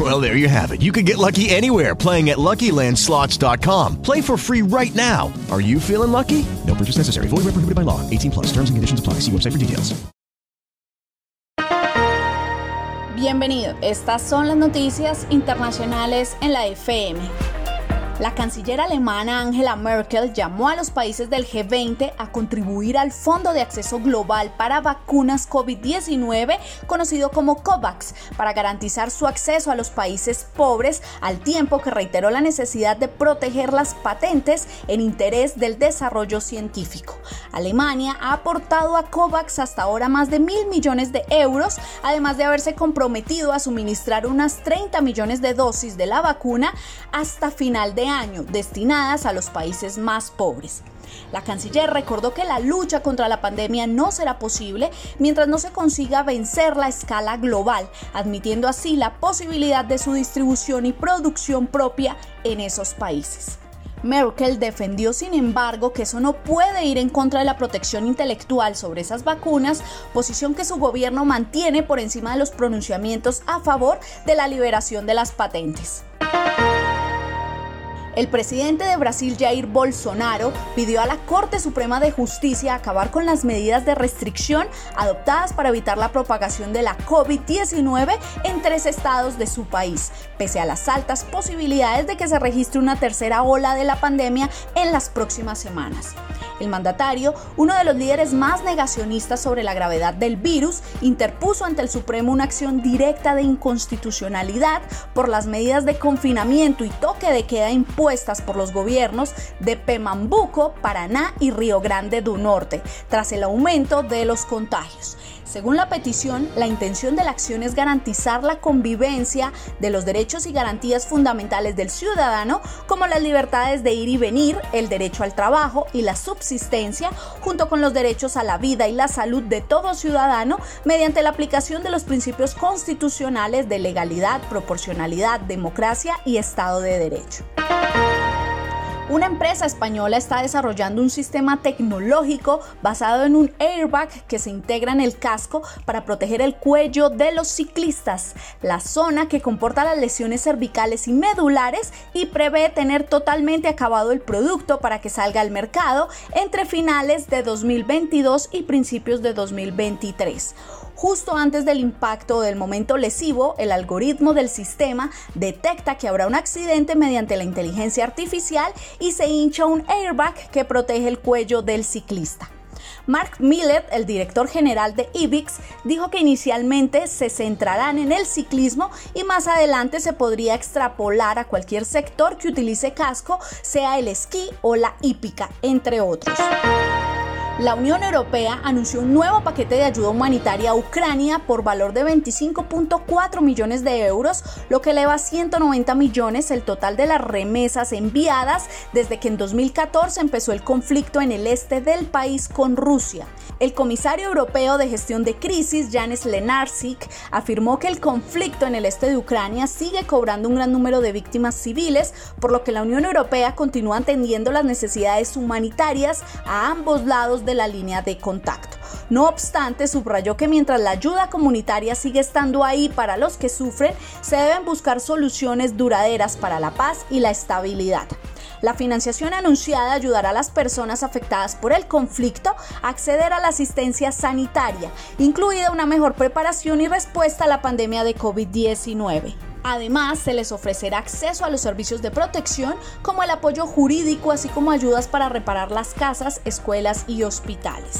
Well, there you have it. You can get lucky anywhere playing at LuckyLandSlots.com. Play for free right now. Are you feeling lucky? No purchase necessary. Void where prohibited by law. 18 plus. Terms and conditions apply. See website for details. Bienvenido. Estas son las noticias internacionales en la FM. La canciller alemana Angela Merkel llamó a los países del G20 a contribuir al Fondo de Acceso Global para Vacunas COVID-19, conocido como COVAX, para garantizar su acceso a los países pobres, al tiempo que reiteró la necesidad de proteger las patentes en interés del desarrollo científico. Alemania ha aportado a COVAX hasta ahora más de mil millones de euros, además de haberse comprometido a suministrar unas 30 millones de dosis de la vacuna hasta final de año destinadas a los países más pobres. La canciller recordó que la lucha contra la pandemia no será posible mientras no se consiga vencer la escala global, admitiendo así la posibilidad de su distribución y producción propia en esos países. Merkel defendió, sin embargo, que eso no puede ir en contra de la protección intelectual sobre esas vacunas, posición que su gobierno mantiene por encima de los pronunciamientos a favor de la liberación de las patentes. El presidente de Brasil, Jair Bolsonaro, pidió a la Corte Suprema de Justicia acabar con las medidas de restricción adoptadas para evitar la propagación de la COVID-19 en tres estados de su país, pese a las altas posibilidades de que se registre una tercera ola de la pandemia en las próximas semanas. El mandatario, uno de los líderes más negacionistas sobre la gravedad del virus, interpuso ante el Supremo una acción directa de inconstitucionalidad por las medidas de confinamiento y toque de queda impuestas por los gobiernos de Pemambuco, Paraná y Río Grande do Norte, tras el aumento de los contagios. Según la petición, la intención de la acción es garantizar la convivencia de los derechos y garantías fundamentales del ciudadano, como las libertades de ir y venir, el derecho al trabajo y la subsistencia, junto con los derechos a la vida y la salud de todo ciudadano, mediante la aplicación de los principios constitucionales de legalidad, proporcionalidad, democracia y Estado de Derecho. Una empresa española está desarrollando un sistema tecnológico basado en un airbag que se integra en el casco para proteger el cuello de los ciclistas, la zona que comporta las lesiones cervicales y medulares y prevé tener totalmente acabado el producto para que salga al mercado entre finales de 2022 y principios de 2023. Justo antes del impacto o del momento lesivo, el algoritmo del sistema detecta que habrá un accidente mediante la inteligencia artificial y se hincha un airbag que protege el cuello del ciclista. Mark Millet, el director general de IBIX, dijo que inicialmente se centrarán en el ciclismo y más adelante se podría extrapolar a cualquier sector que utilice casco, sea el esquí o la hípica, entre otros. La Unión Europea anunció un nuevo paquete de ayuda humanitaria a Ucrania por valor de 25.4 millones de euros, lo que eleva a 190 millones el total de las remesas enviadas desde que en 2014 empezó el conflicto en el este del país con Rusia. El comisario europeo de gestión de crisis, Janis Lenarczyk, afirmó que el conflicto en el este de Ucrania sigue cobrando un gran número de víctimas civiles, por lo que la Unión Europea continúa atendiendo las necesidades humanitarias a ambos lados de la línea de contacto. No obstante, subrayó que mientras la ayuda comunitaria sigue estando ahí para los que sufren, se deben buscar soluciones duraderas para la paz y la estabilidad. La financiación anunciada ayudará a las personas afectadas por el conflicto a acceder a la asistencia sanitaria, incluida una mejor preparación y respuesta a la pandemia de COVID-19. Además, se les ofrecerá acceso a los servicios de protección como el apoyo jurídico, así como ayudas para reparar las casas, escuelas y hospitales.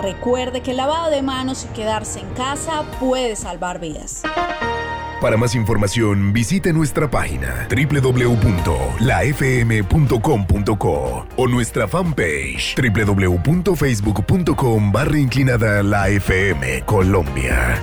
Recuerde que el lavado de manos y quedarse en casa puede salvar vidas. Para más información, visite nuestra página www.lafm.com.co o nuestra fanpage www.facebook.com barra inclinada la FM Colombia.